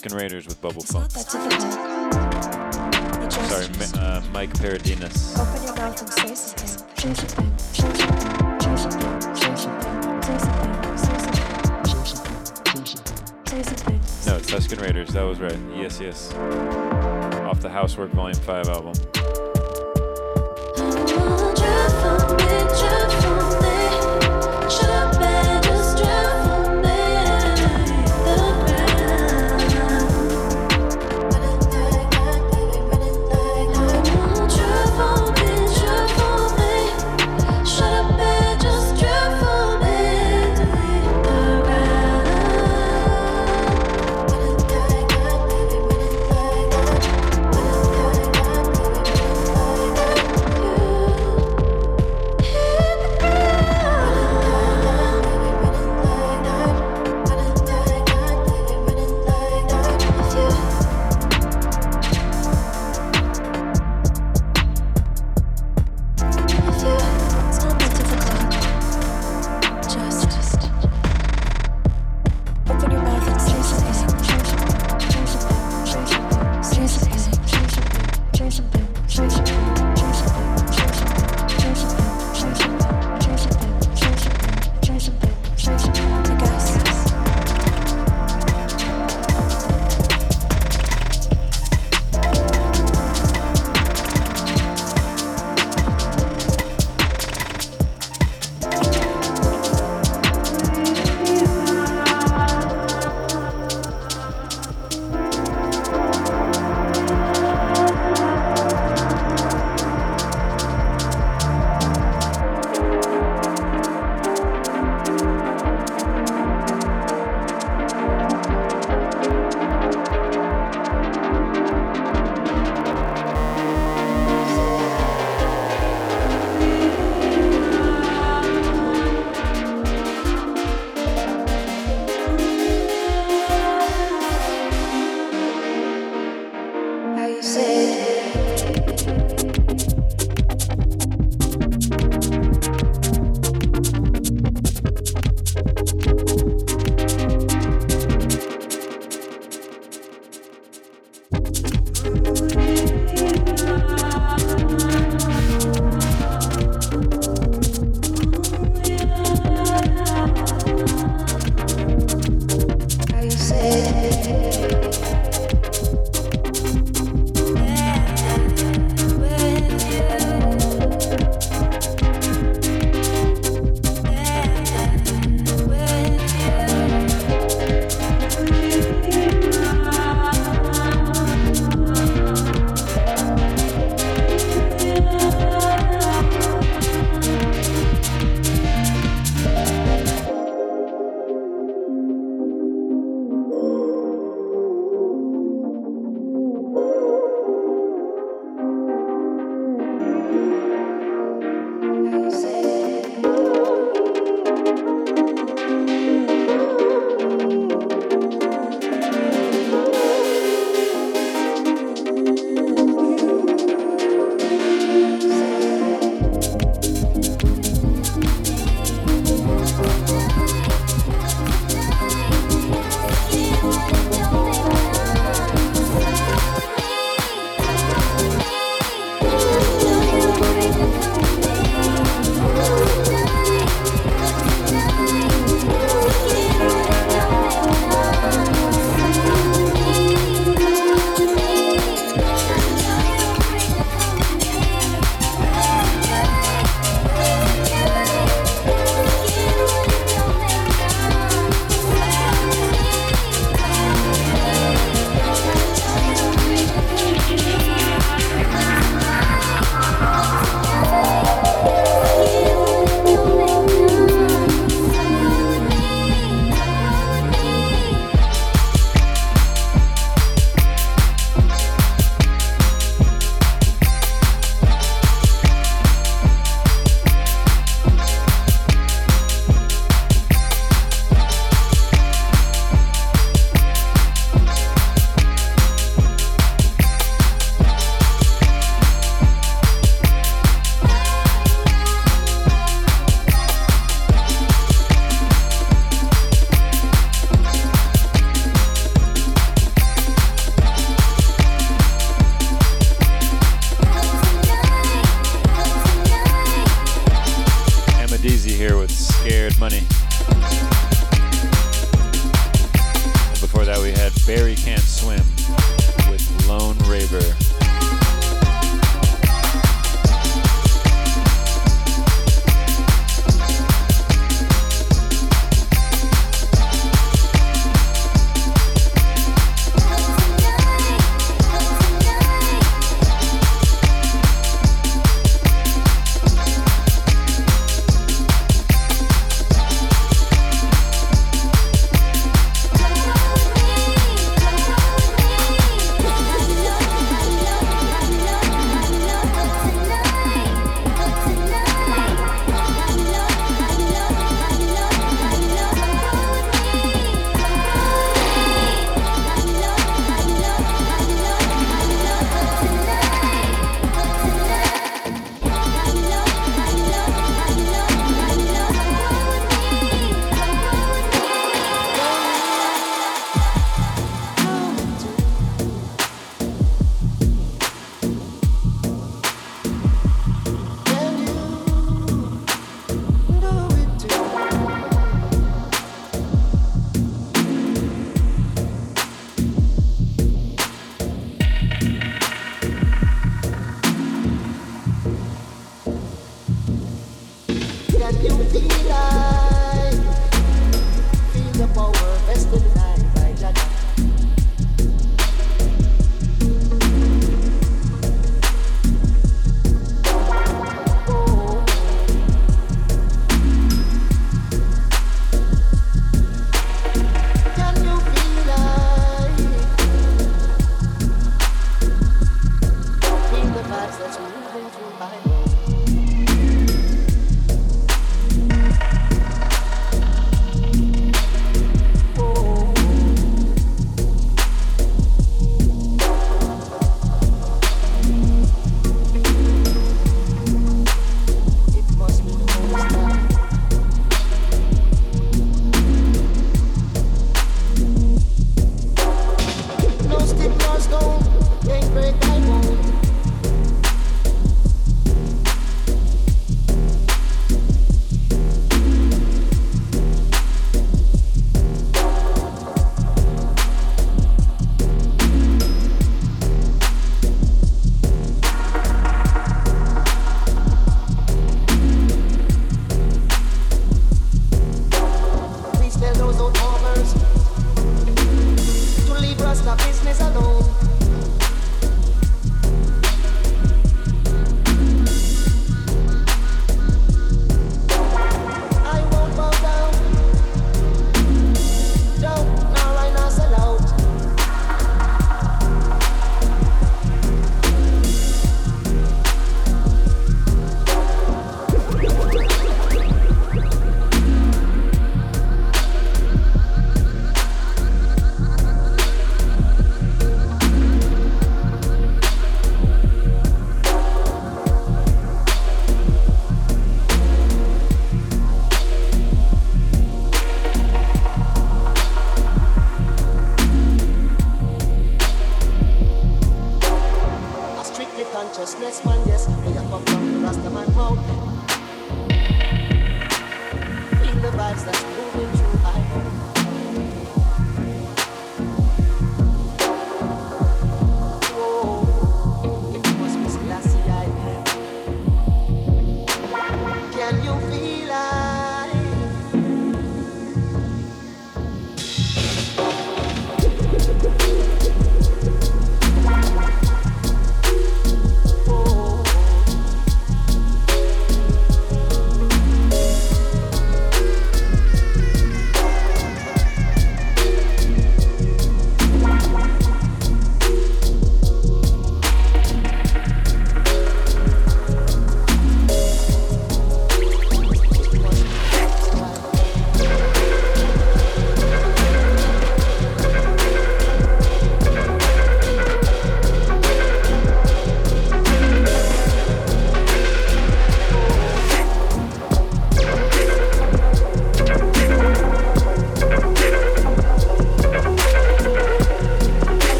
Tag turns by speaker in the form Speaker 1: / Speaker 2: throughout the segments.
Speaker 1: Tusken Raiders with Bubble Funk. Sorry, uh, Mike Paradinas.
Speaker 2: Open your mouth and say something. Say something. Say something. Say something. Say something. Say something.
Speaker 1: No, Tusken Raiders. That was right. Yes, yes. Off the Housework Volume 5 album.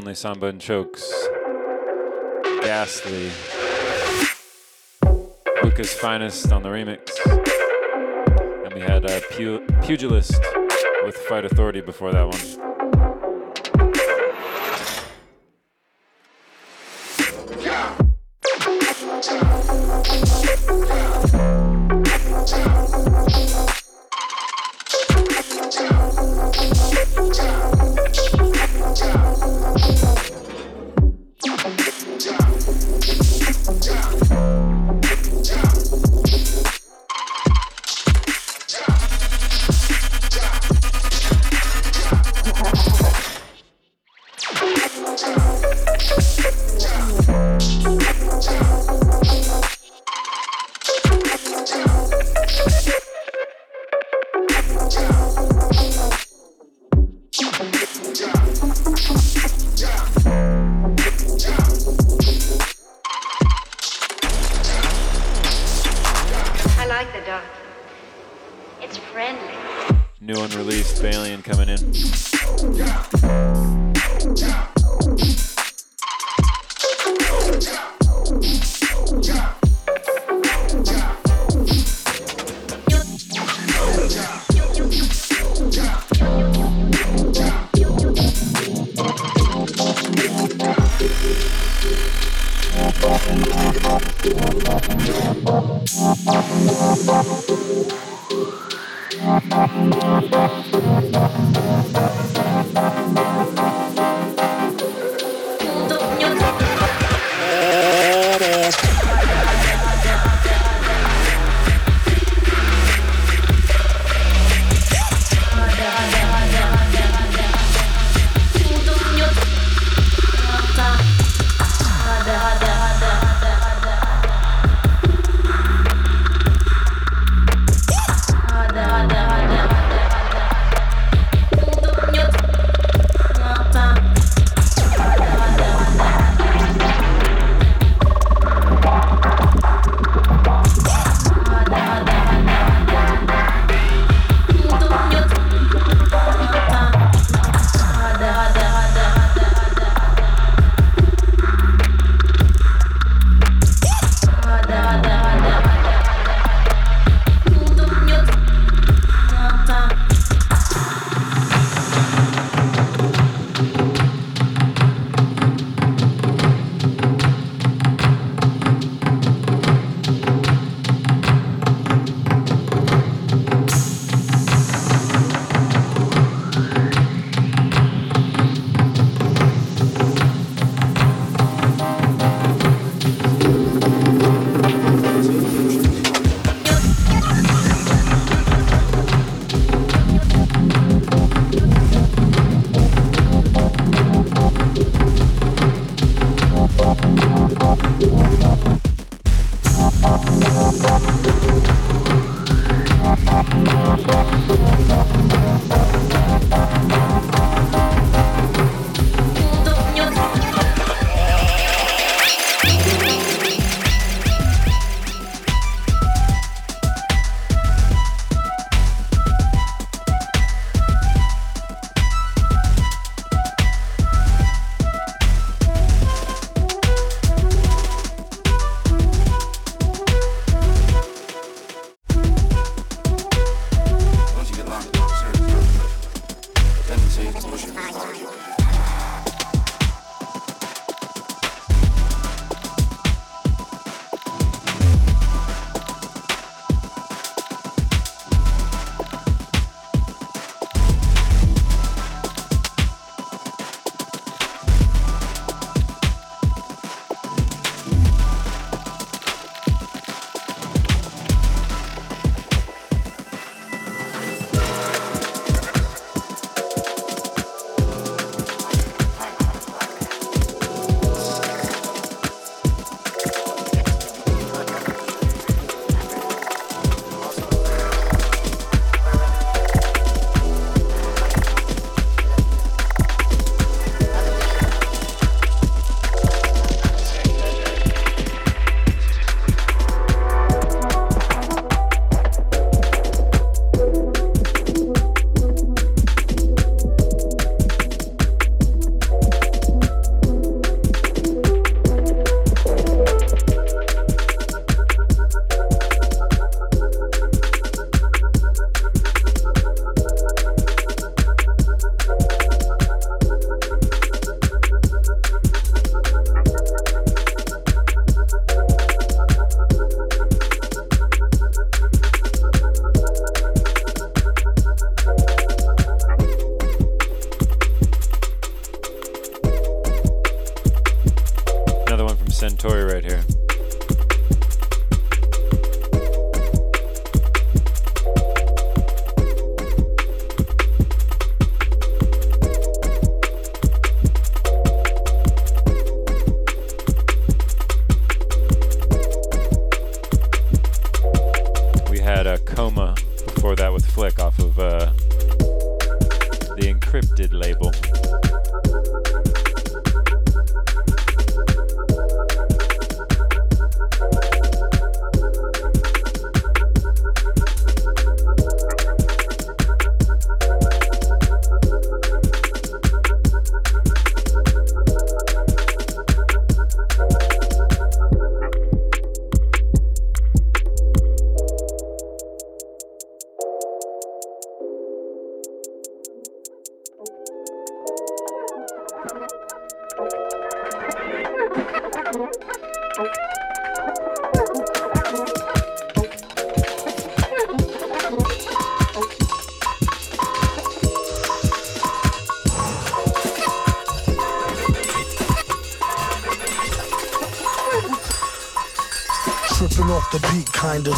Speaker 3: Only Samba and Chokes. Ghastly. Luca's finest on the remix. And we had uh, a Pugilist with Fight Authority before that one.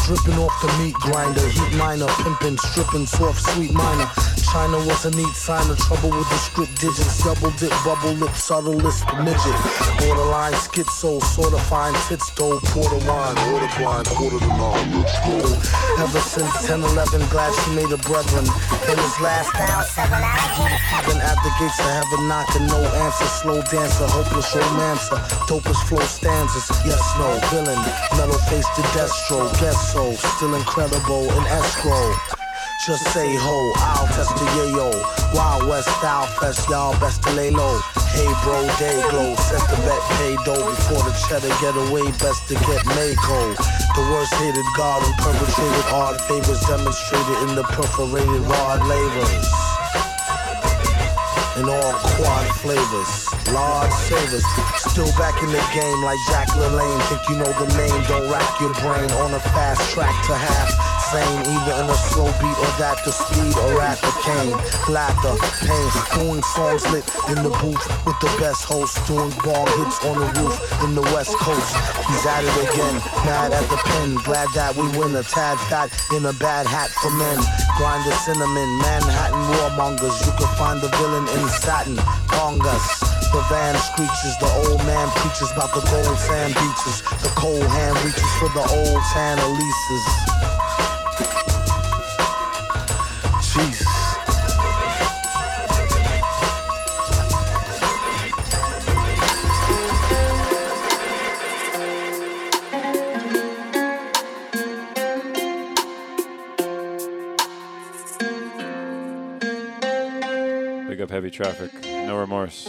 Speaker 4: Dripping off the meat grinder. Heat miser, pimping, stripping, soft, sweet minor. China was a neat sign of trouble with the script digits. Double dip, bubble lip, subtlest midget. Borderline schizo, sorta fine tits though. Quarter wine, water blind, quarter to nine. Let's go. Ever since 10 11, glad she made a brethren. In his last down, seven Been at the gates of heaven, knocking, no answer. Slow dancer, hopeless romancer. Dopest flow stanzas, yes, no, villain. Metal face to destro, guess so. Still incredible in escrow. Just say ho, I'll test the yayo. Wild West style fest, y'all best to lay low. Hey bro, day glow, set the bet, pay dough before the cheddar get away, best to get Mako. The worst hated god who perpetrated hard favors demonstrated in the perforated rod labors. In all quad flavors, large savers. Still back in the game like Jack LaLanne. Think you know the name, don't rack your brain on a fast track to half sane, either in a slow beat or that the speed or at the cane. Laughter, pain, doing songs lit in the booth with the best host, doing bomb hits on the roof in the West Coast. He's at it again, mad at the pen, glad that we win a tad fat in a bad hat for men. Grind the cinnamon, Manhattan warmongers. You can find the villain in satin, gongas. The van screeches, the old man preaches about the gold sand beaches. The cold hand reaches for the old tan Elises.
Speaker 5: Heavy traffic. No remorse.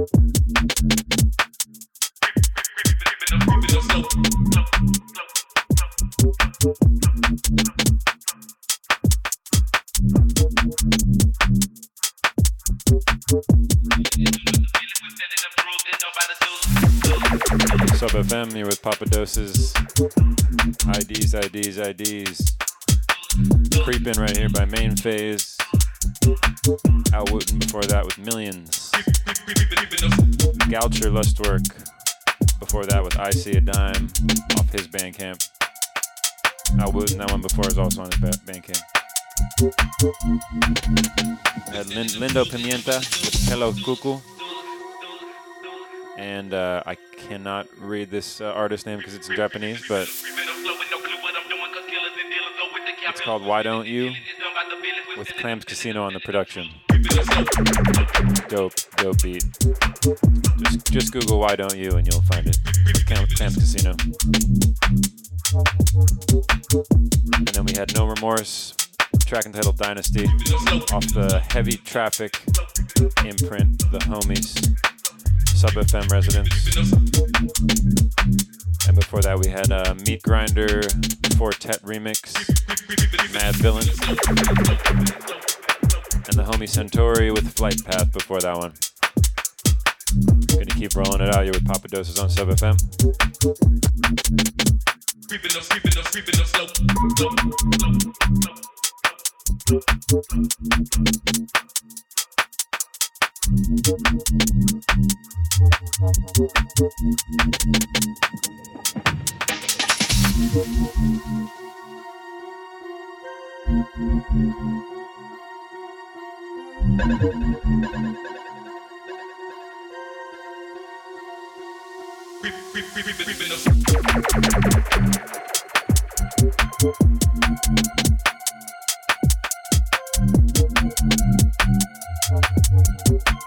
Speaker 3: Sub FM with Poppa Doses. IDs, IDs, IDs. Creeping right here by Main Phase. Al Wootton before that with Millions. Goucher Lustwork before that with I See a Dime off his Bandcamp. Al Wootton, that one before is also on his Bandcamp. I had Lin- Lindo Pimienta with Hello Cuckoo. And uh, I cannot read this uh, artist name because it's in Japanese, but it's called Why Don't You with Clams Casino on the production. Dope, dope beat. Just, just Google Why Don't You and you'll find it. Clam, Clams Casino. And then we had No Remorse, track entitled Dynasty, off the Heavy Traffic imprint, The Homies. Sub FM residents. And before that, we had uh, Meat Grinder Four Tet remix, Madvillain, and the homie Centauri with Flight Path before that one. Gonna keep rolling it out here with Poppa Doses on Sub FM.
Speaker 6: Slow. Creep, up.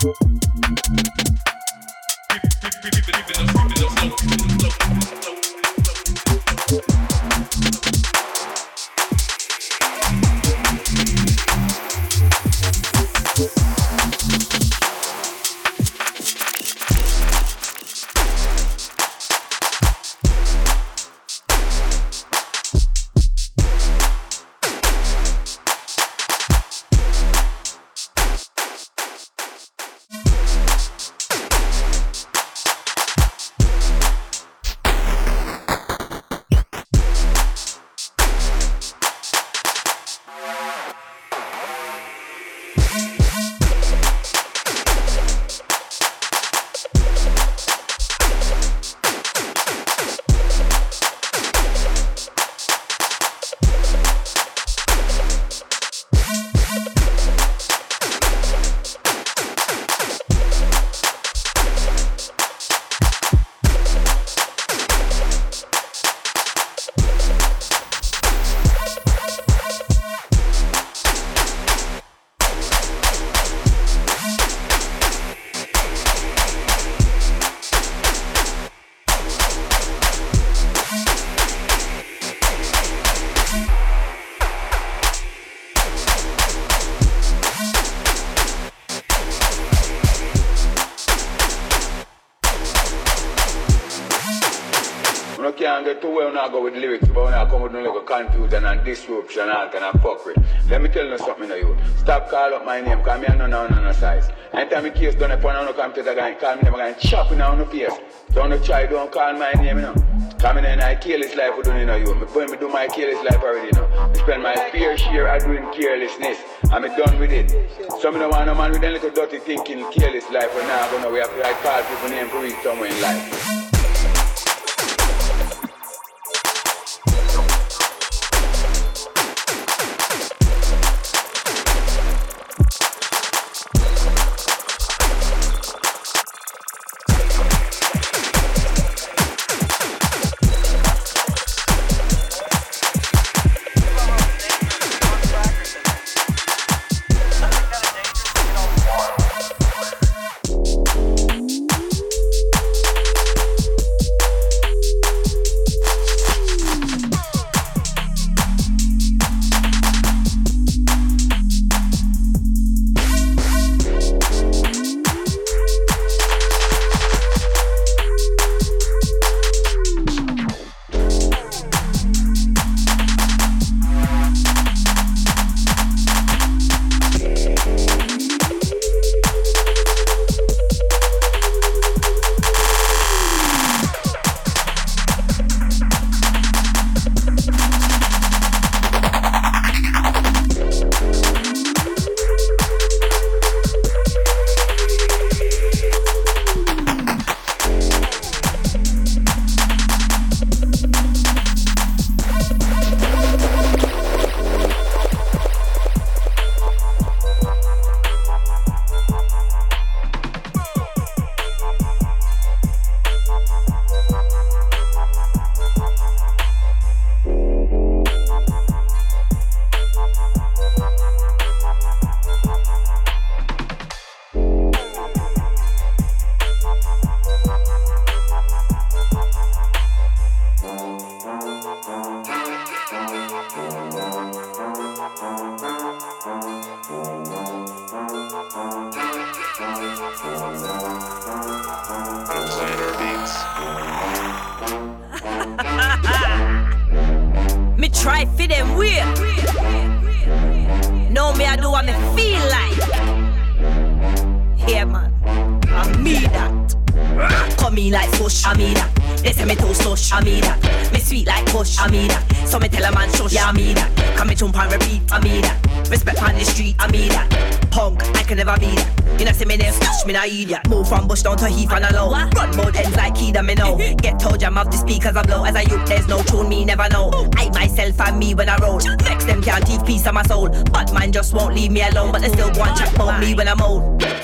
Speaker 7: You now go with lyrics, but when I come with no little confusion and disruption and all kind of fuckery. Let me tell you something to you. Stop call up my name, because me no no no no size. Anytime you case done upon on the computer, going call me name, going chop you on the face. Don't try, don't call my name, you know. Coming in, I kill this life for doing you know you. Me, when me do my careless life already, you know. I spend my fair share of doing carelessness. I'm done with it. Some don't want no man with a little dirty thinking, careless life, but now I'm gonna we have to like call people name to reach somewhere in life.
Speaker 8: Speakers I blow. As I youth, there's no tune, me never know. I myself and me when I roll. Vex them can't thief peace of my soul. But mine just won't leave me alone. But they still want to chat me when I'm old.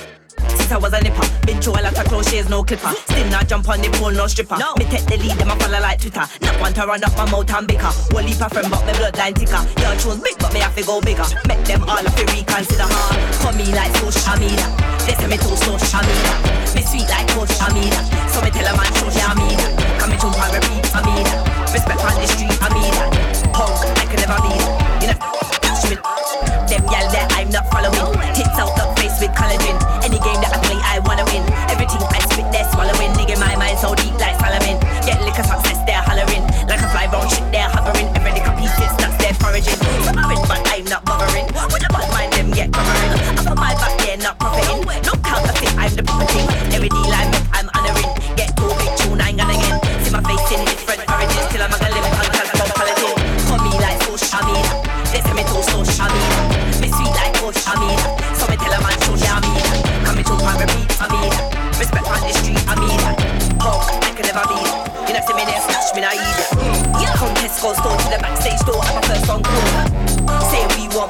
Speaker 8: Since I was a nipper, been through a lot of shaves, no clipper. Still not jump on the pole, no stripper. No. Me take the lead, them a follow like Twitter. Not want to run up my mouth and bicker. One leap a friend, but my bloodline ticker. Your tunes big, but me have to go bigger. Make them all have to reconsider. Huh? Come me like Sosh Amina. They say me too Sosh Amina. Me sweet like Coach Amina. So me tell a man Sosh Amina. Come me jump and repeat Amina. Respect on the street Amina. Punk, I can never be that. You know. Them gal that I'm not following. Hits out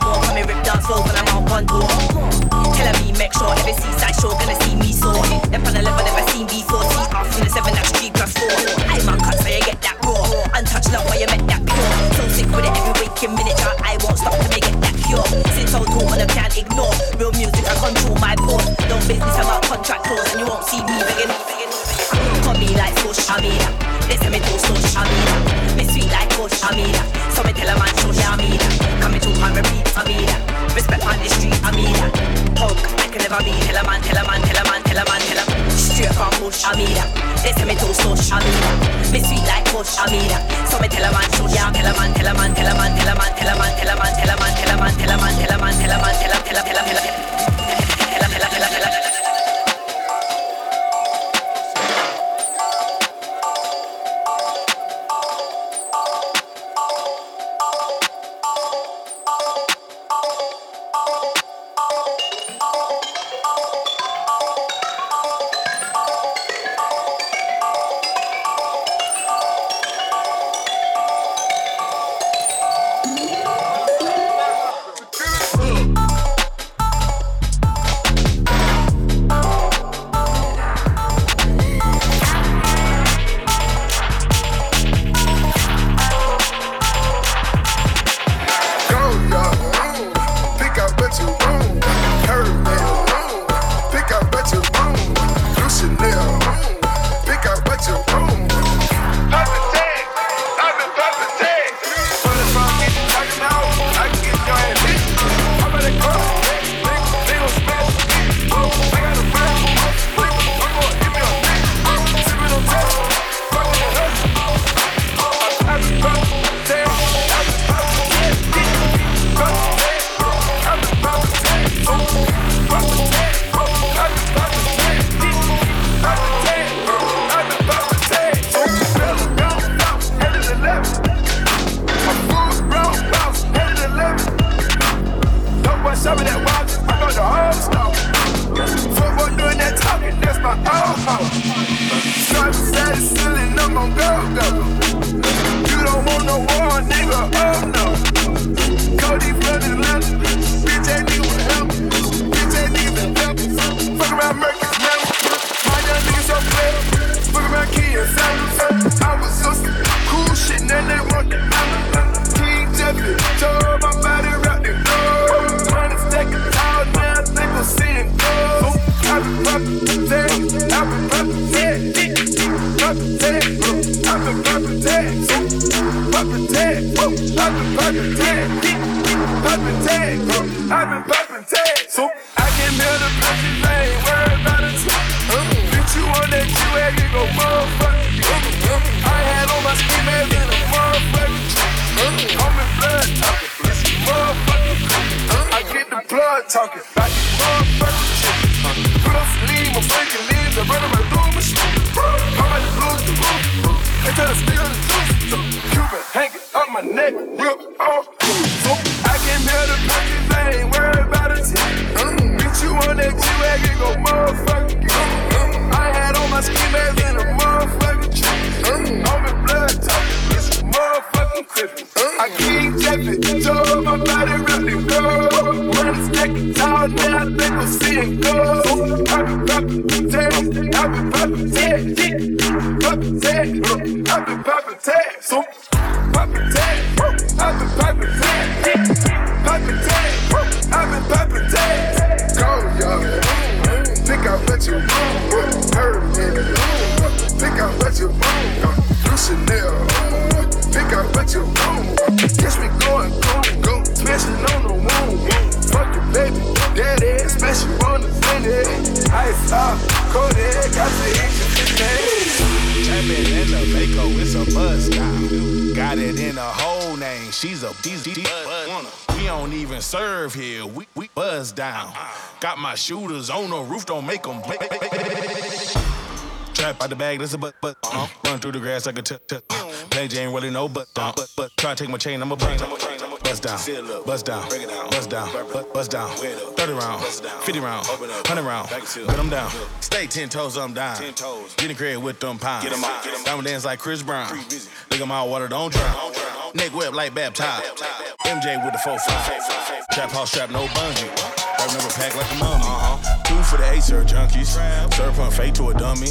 Speaker 8: More, come and rip dance floor when I'm out on tour. Telling me make sure every seaside show gonna see me soar. Them on the level never seen before. See off in the seven that's G plus four. I'm on cut so you get that raw. Untouched love where you met that pure. So sick with it every waking minute. Now I won't stop to make it that pure. Since so tall and I can't ignore. Real music I control my board. No business about contract clause and you won't see me begging. Call me like Amina. They say me too Sosh Amina. Me sweet like Coach Amina. So me tell a man Sosh Amina. Come me jump and repeat Amina. Respect on the street Amina. Punk, I can never be. Tell a man, tell a man, tell a man, tell a man, tell a man. Straight from Bush Amina. They say me too Sosh Amina. Me sweet like Coach Amina. So me tell a man Sosh Amina. Tell a man, tell a man, tell a man, tell a man, tell a man, tell a man, tell a man, tell a man, tell a man, tell a man, tell a man, tell a a tell a a tell a tell a tell
Speaker 9: talking about these motherfucking chickens. Put up some lean, my breaking leaves, I run right through my shit. I'm about to lose the roof, until I steal the juice. Cuban hanging up my neck, whip off. See it go.
Speaker 10: Buzz now. Got it in a whole name, she's a she's. We don't even serve here, we, we buzz down. Got my shooters on the roof, don't make them. Trap out the bag, that's a but, but, uh, run through the grass like a tip, tip. Play ain't really no but, uh, but, but, try to take my chain, I'm a bust down. Bust down, bust down, bust down, bu- bust down. 30 round, 50 round, 100 round, put them down. Stay 10 toes, I'm down. Get in crib with them pounds. Get 'em out, Diamond dance like Chris Brown. Lick 'em out, water don't drown. Neck web like baptized. MJ with the 4-5. Trap house trap, no bungee. Rap number pack like a mummy. Uh-huh. Two for the Acer junkies. Serve pump fake to a dummy.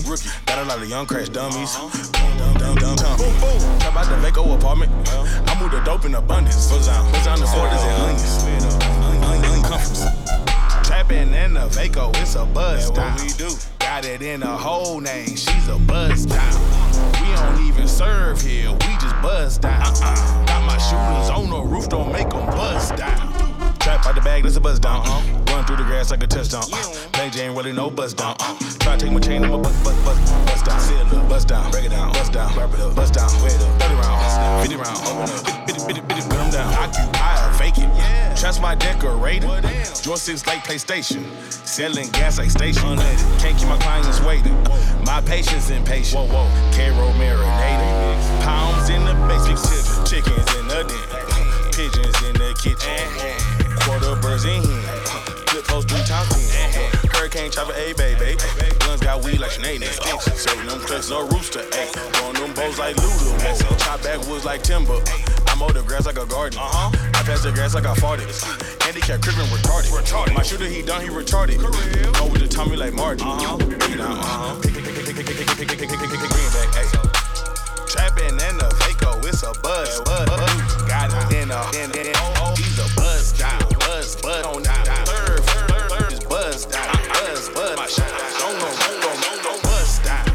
Speaker 10: Got a lot of young crash dummies. Dumb, dumb, dumb, dumb. Talk about the Vaco apartment. I move the dope in abundance. Buzz on, buzz on the quarters and onions. Un- un- uncomfortable. Trapping in the Vaco, it's a buzz down. we do. Got it in a whole name, she's a buzz down. We don't even serve here, we just buzz down. Got my shooters on the roof, don't make them buzz down. Trap out the bag, that's a buzz down. Uh. Run through the grass like a touchdown. Uh. Play Jane, really no buzz down. Uh. Try to take my chain, I'm a buzz, buzz, buzz, buzz down. Seal up, buzz down, break it down, buzz down, wrap it up, buzz down, wait up, 30 round, 50 round, open up, bitty, bitty, bitty, bitty, put 'em down. Occupy, fake vacant. Trust my decorator. Joysticks like PlayStation. Selling gas like station. Can't keep my clients waiting. My patience impatient. Whoa, whoa. Caro marinated. Pounds in the basic tip. Chickens in the den. Pigeons in the kitchen. All the birds in here. Flip post three times ten. Hurricane chopper, a baby. Guns got weed like Sinead. Serving them clutch, no rooster. Ay. Throwing them bows like Lulu. Chop back woods like timber. I mow the grass like a garden. Uh-huh. I pass the grass like I farted. Handicap crippin' retarded. retarded. My shooter, he done, he retarded. Go with the Tommy like Martin. Uh-huh. Nah, uh-huh. Greenback, ayy. Trappin' in the Vaco, it's a buzz. Got it in a, in, in, oh, oh, he's a Buzz, on down. Third, third, third is buzz. Buzz. My. Don't don't don't know, buzz down.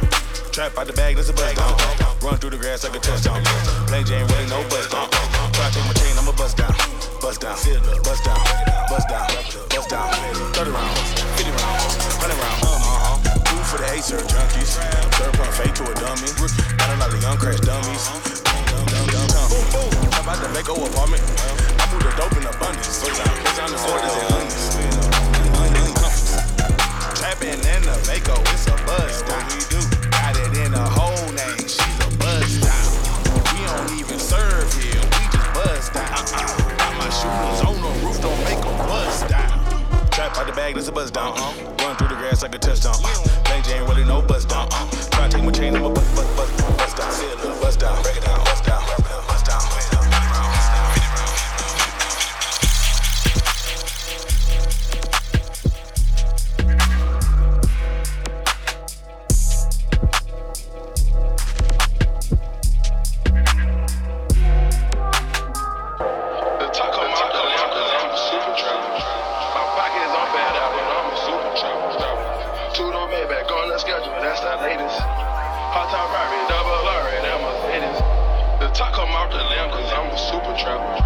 Speaker 10: Trap out the bag, that's a buzz down. Run through the grass like a touchdown. Play Jane, really no buzz down. Try to take my chain, I'm a buzz down. Buzz down, buzz down, buzz down, buzz down. 30 rounds, 50 rounds, 100 rounds. Uh-huh. Two for the Acer junkies. Serve pump fake to a dummy. A lot of young crash dummies. Dumb, dumb, dumb, dumb. How about the Mako apartment? Dope in abundance. Down, buzz down the quarters and uncomfortable. Trapping in the Mako, it's a buzz down. We do. Got it in a whole name, she's a buzz down. We don't even serve here, we just buzz down. Got my shooters on the roof, don't make them buzz down. Trap out the bag, that's a buzz down. Run through the grass like a touchdown. Play Jane, really no buzz down. Try to take my chain, I'm a buzz, buzz, buzz, buzz down. Buzz down, break it down, buzz down.
Speaker 9: no man back on the schedule, that's the latest. Hot top private, double R, and my latest. The top come off the limb, cause I'm a super trapper.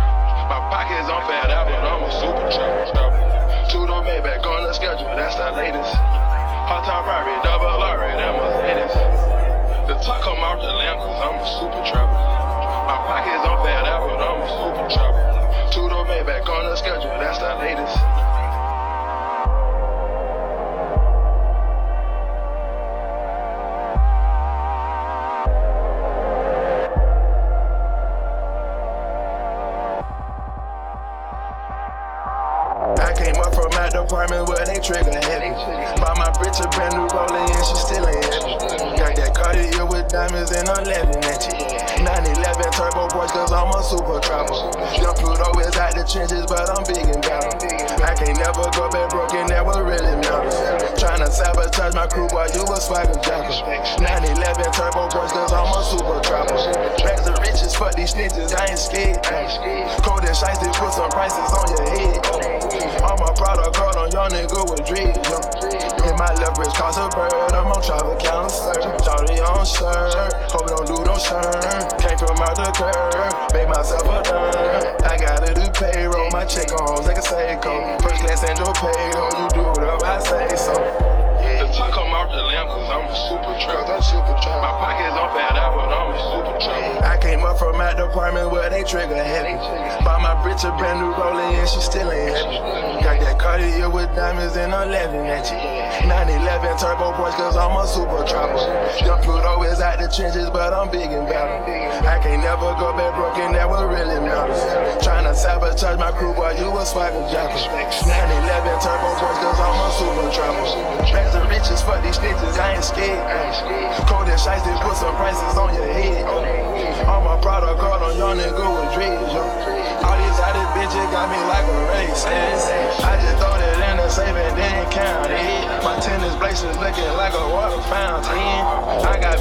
Speaker 9: My pockets on fat out, but I'm a super trapper. Two no man back on the schedule, that's the latest. Hot top private, double R, and my latest. The top come off the limb, cause I'm a super trapper. My pockets on fat out, but I'm a super trapper. Two no man back on the schedule, that's the latest. 911 at you. 911 turbo boys, cause I'm a super trapper. Young Pluto is out the trenches, but I'm big and battle. I can't never go back broken, that was really matters. Tryna sabotage my crew, while you a swagger jacker. 911 turbo boys, cause I'm a super trapper. Bags the riches, fuck these niggas, I ain't scared. Cold and they put some prices on your head. All my product called on young nigga with dreads, yo. All these, all these bitches got me like a race. I just thought saving, it didn't count. It. My tennis blazers looking like a water fountain. I got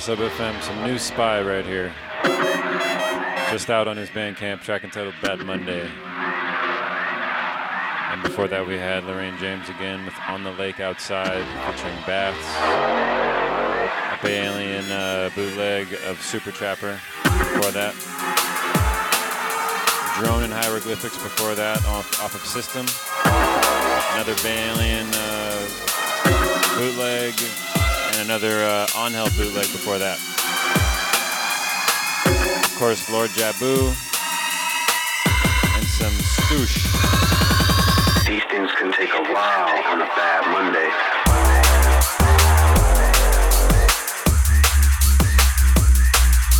Speaker 11: Oh yeah, Sub FM, some new spy right here. Just out on his Bandcamp track entitled Bad Monday. And before that we had Loraine James again with On the Lake Outside featuring Baths. A Bay Alien uh, bootleg of Super Trapper before that. Drone and Hieroglyphics before that off, off of System. Another Bay Alien uh, bootleg and another uh, On Hell bootleg before that. Of course, Lord Jabu and some Stoosh.
Speaker 3: These things can take a while on a bad Monday.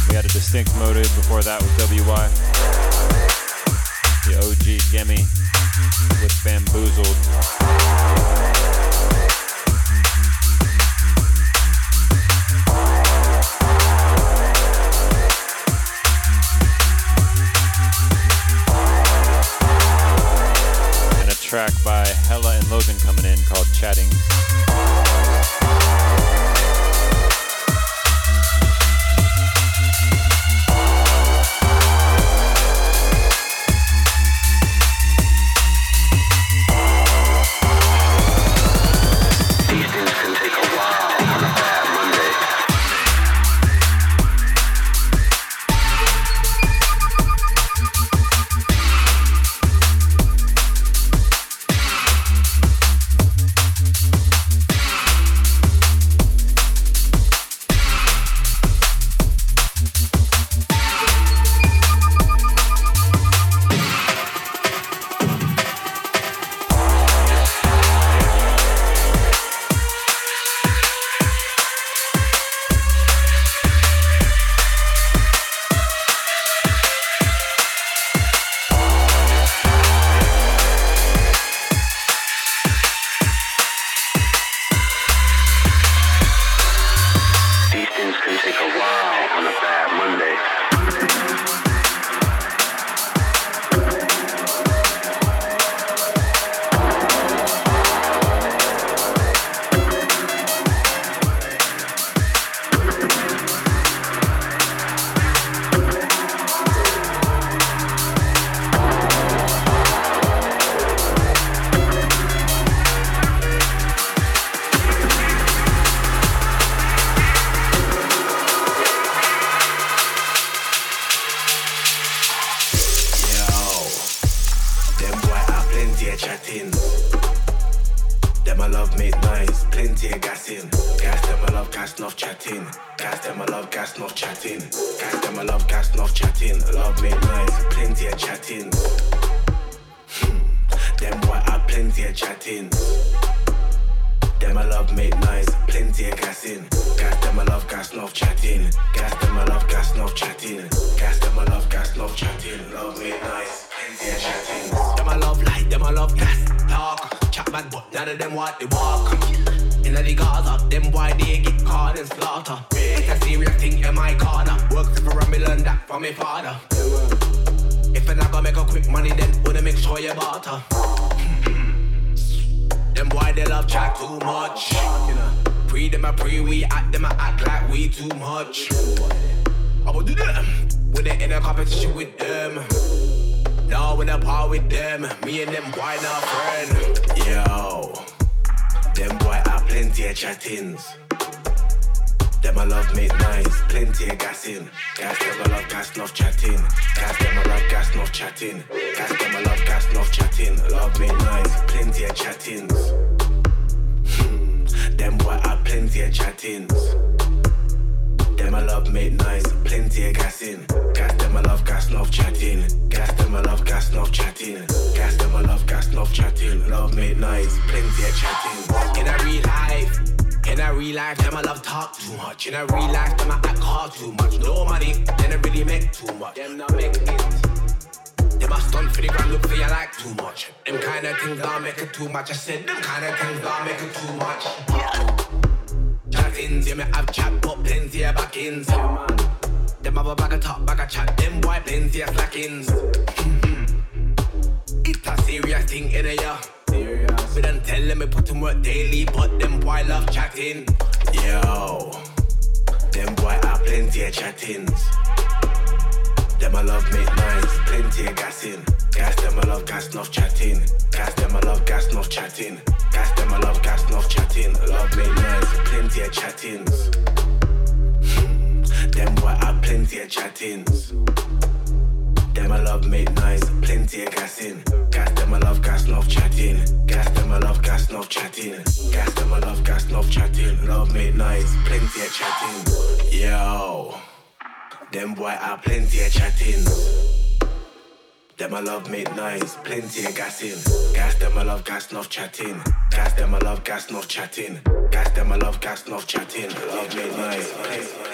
Speaker 11: We had a distinct motive before that with WY. The OG Gemi with Bamboozled. By Hella and Logan coming in called Chatting.
Speaker 12: Of. Them have a bag of talk, bag of chat, them boy plenty of slackings. Mm-hmm. it's a serious thing in a yeah. We done tell them we put in work daily, but them boy love chatting. Yo,
Speaker 11: Them boy have plenty of chattings. Them I love make noise, plenty of gas in. Gas them I love gas enough chatting. Gas them I love gas enough chatting. Gas them I love gas enough chatting. Love make noise, plenty of chattings. Them boy have plenty of chattings. Them I love make noise, plenty of gas in. Gas them I love gas enough chatting. Gas them I love gas enough chatting. Gas them I love gas enough chatting. Love make noise, plenty of chatting. Yo. Them boy have plenty of chatting. Them I love make noise, plenty of gas. Gas them I love gas enough chatting. Gas them I love gas enough chatting. Gas them I love gas enough chatting. Love make noise.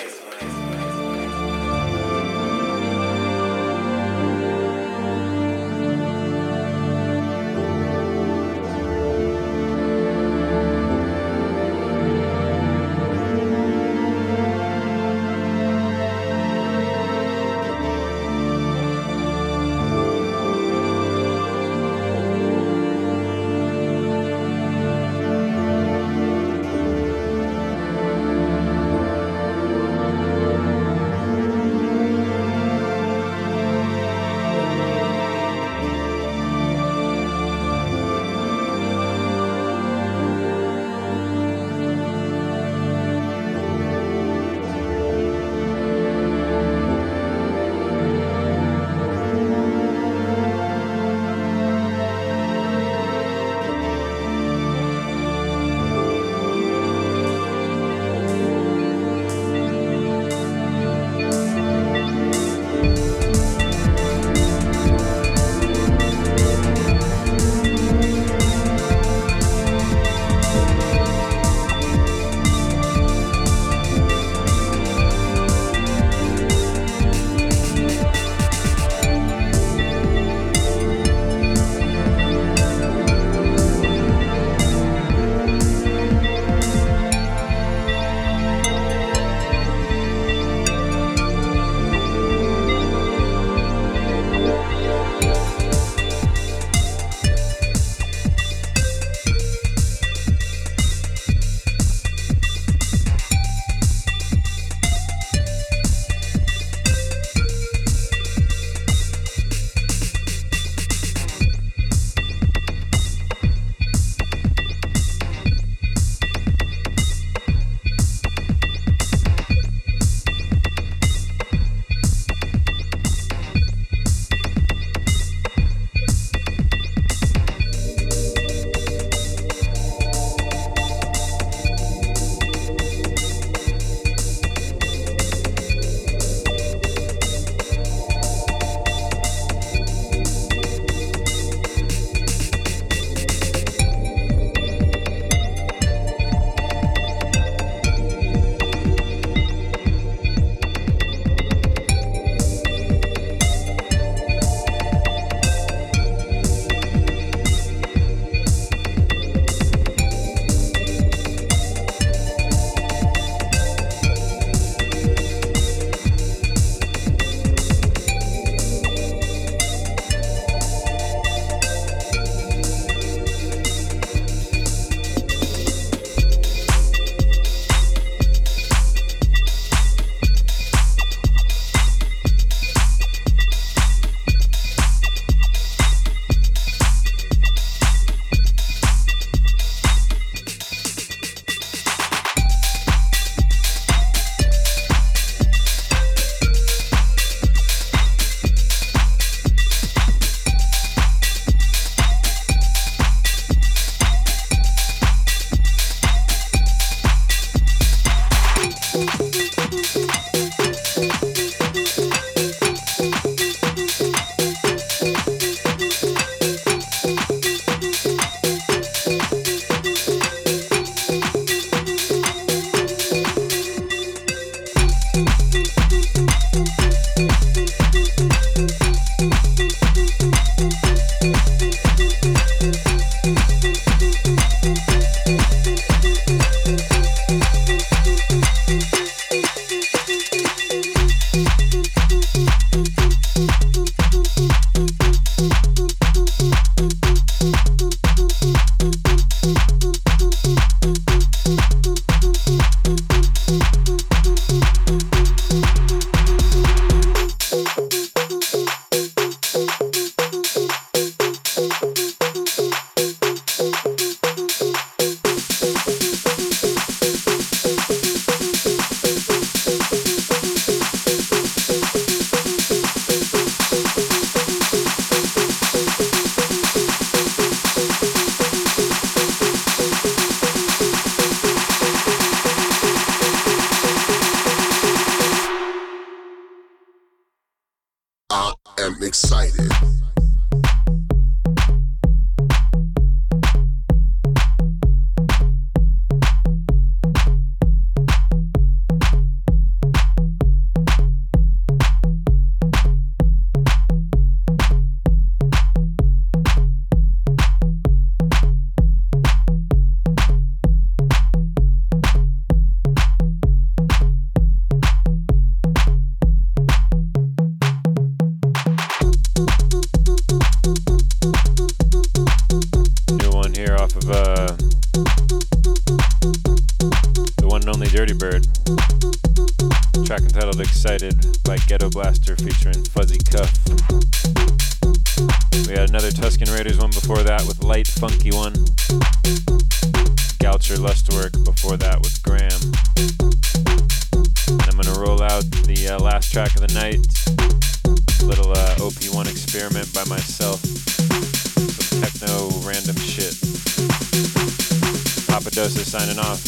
Speaker 3: Poppa Doses signing off.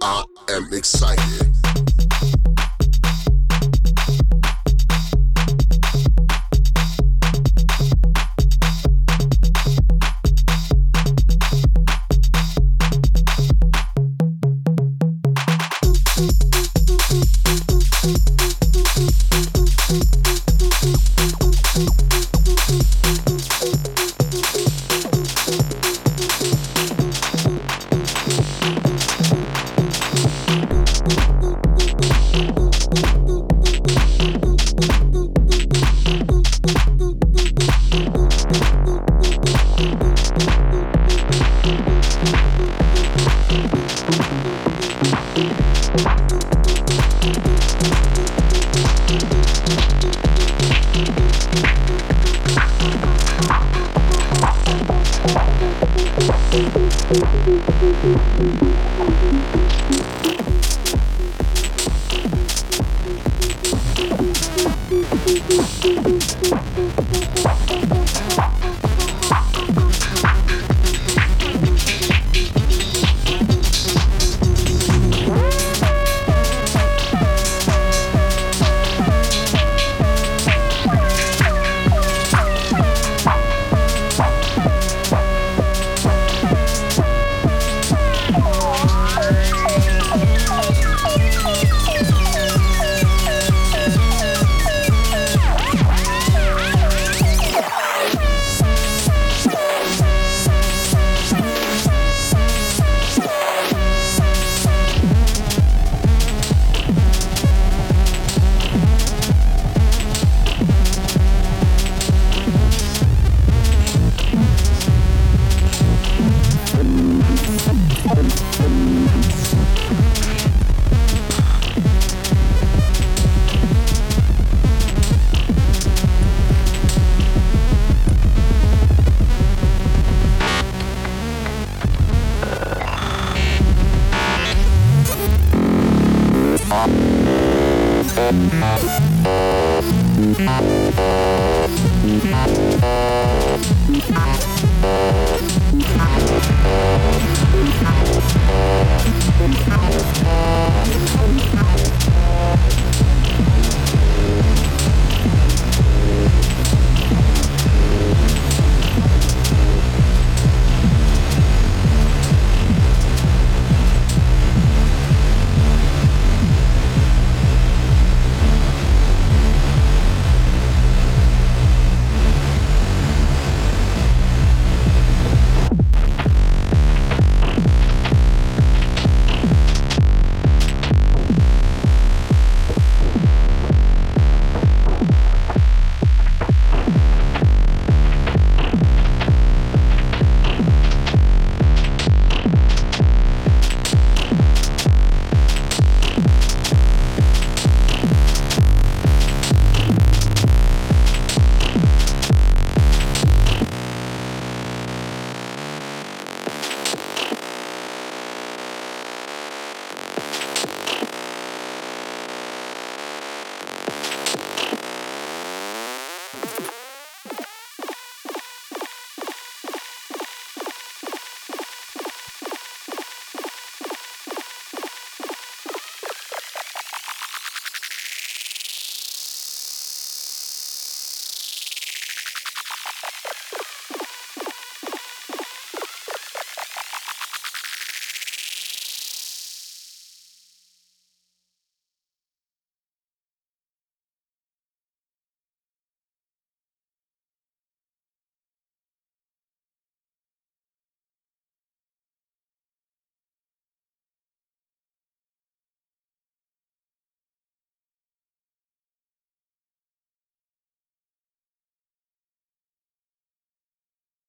Speaker 13: I am excited.